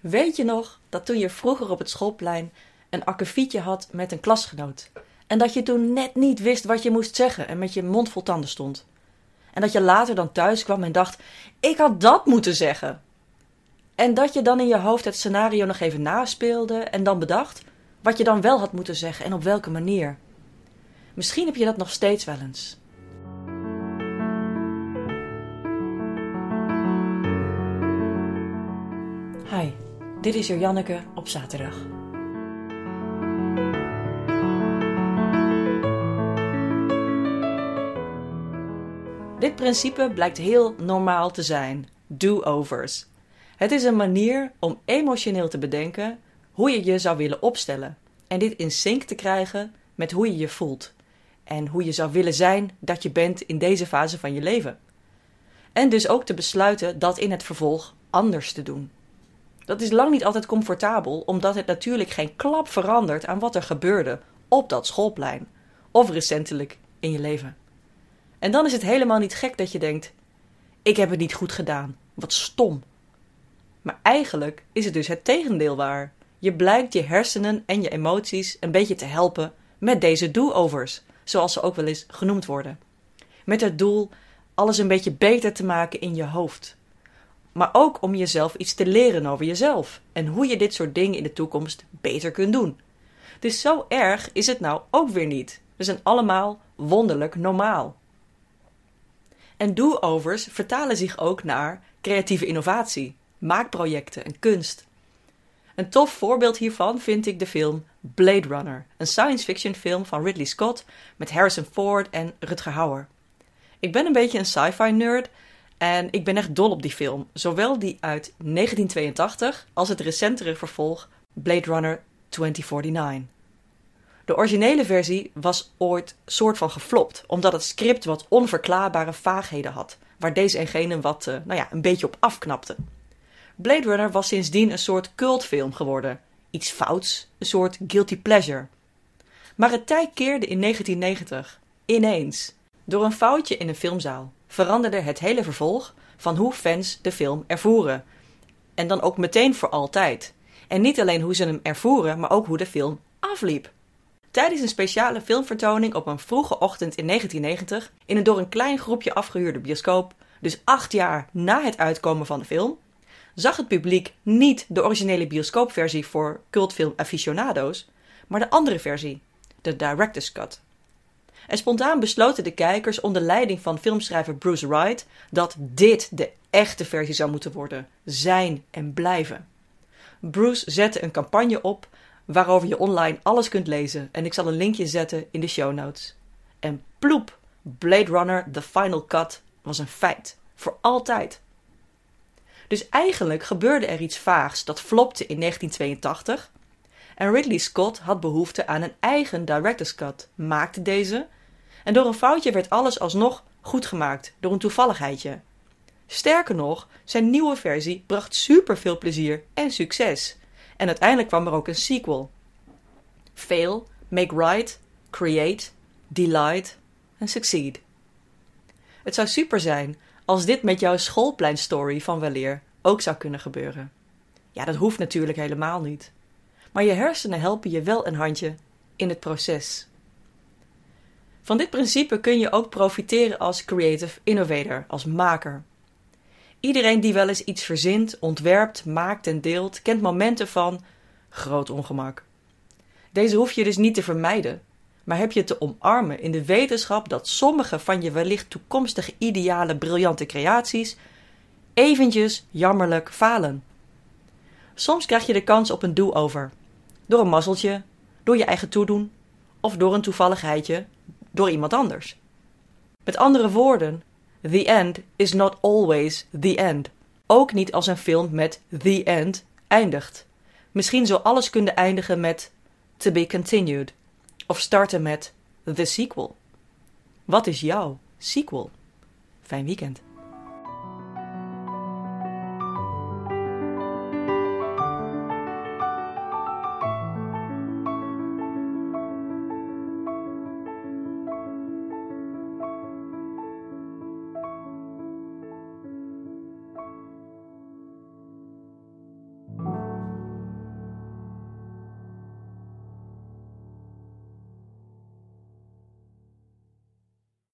Weet je nog dat toen je vroeger op het schoolplein een akkefietje had met een klasgenoot? En dat je toen net niet wist wat je moest zeggen en met je mond vol tanden stond? En dat je later dan thuis kwam en dacht: ik had dat moeten zeggen. En dat je dan in je hoofd het scenario nog even naspeelde en dan bedacht wat je dan wel had moeten zeggen en op welke manier. Misschien heb je dat nog steeds wel eens. Hi, dit is Janneke op zaterdag. Dit principe blijkt heel normaal te zijn: do-overs. Het is een manier om emotioneel te bedenken hoe je je zou willen opstellen en dit in sync te krijgen met hoe je je voelt en hoe je zou willen zijn dat je bent in deze fase van je leven. En dus ook te besluiten dat in het vervolg anders te doen. Dat is lang niet altijd comfortabel, omdat het natuurlijk geen klap verandert aan wat er gebeurde op dat schoolplein of recentelijk in je leven. En dan is het helemaal niet gek dat je denkt: ik heb het niet goed gedaan, wat stom. Maar eigenlijk is het dus het tegendeel waar. Je blijkt je hersenen en je emoties een beetje te helpen met deze do-overs, zoals ze ook wel eens genoemd worden. Met het doel alles een beetje beter te maken in je hoofd. Maar ook om jezelf iets te leren over jezelf en hoe je dit soort dingen in de toekomst beter kunt doen. Dus zo erg is het nou ook weer niet. We zijn allemaal wonderlijk normaal. En do-overs vertalen zich ook naar creatieve innovatie, maakprojecten en kunst. Een tof voorbeeld hiervan vind ik de film Blade Runner, een science fiction film van Ridley Scott met Harrison Ford en Rutger Hauer. Ik ben een beetje een sci-fi nerd en ik ben echt dol op die film, zowel die uit 1982 als het recentere vervolg Blade Runner 2049. De originele versie was ooit soort van geflopt, omdat het script wat onverklaarbare vaagheden had, waar deze en gene wat, uh, nou ja, een beetje op afknapte. Blade Runner was sindsdien een soort cultfilm geworden. Iets fouts, een soort guilty pleasure. Maar het tij keerde in 1990, ineens. Door een foutje in een filmzaal veranderde het hele vervolg van hoe fans de film ervoeren. En dan ook meteen voor altijd. En niet alleen hoe ze hem ervoeren, maar ook hoe de film afliep. Tijdens een speciale filmvertoning op een vroege ochtend in 1990 in een door een klein groepje afgehuurde bioscoop, dus acht jaar na het uitkomen van de film, zag het publiek niet de originele bioscoopversie voor cultfilm aficionado's, maar de andere versie, de director's cut. En spontaan besloten de kijkers onder leiding van filmschrijver Bruce Wright dat dit de echte versie zou moeten worden, zijn en blijven. Bruce zette een campagne op waarover je online alles kunt lezen en ik zal een linkje zetten in de show notes. En ploep, Blade Runner The Final Cut was een feit, voor altijd. Dus eigenlijk gebeurde er iets vaags dat flopte in 1982 en Ridley Scott had behoefte aan een eigen director's cut, maakte deze en door een foutje werd alles alsnog goed gemaakt door een toevalligheidje. Sterker nog, zijn nieuwe versie bracht superveel plezier en succes. En uiteindelijk kwam er ook een sequel. Fail, make right, create, delight en succeed. Het zou super zijn als dit met jouw schoolpleinstory van weleer ook zou kunnen gebeuren. Ja, dat hoeft natuurlijk helemaal niet. Maar je hersenen helpen je wel een handje in het proces. Van dit principe kun je ook profiteren als creative innovator, als maker. Iedereen die wel eens iets verzint, ontwerpt, maakt en deelt, kent momenten van groot ongemak. Deze hoef je dus niet te vermijden, maar heb je te omarmen in de wetenschap dat sommige van je wellicht toekomstige ideale briljante creaties eventjes jammerlijk falen. Soms krijg je de kans op een do-over. Door een mazzeltje, door je eigen toedoen of door een toevalligheidje door iemand anders. Met andere woorden, the end is not always the end. Ook niet als een film met the end eindigt. Misschien zou alles kunnen eindigen met to be continued of starten met the sequel. Wat is jouw sequel? Fijn weekend.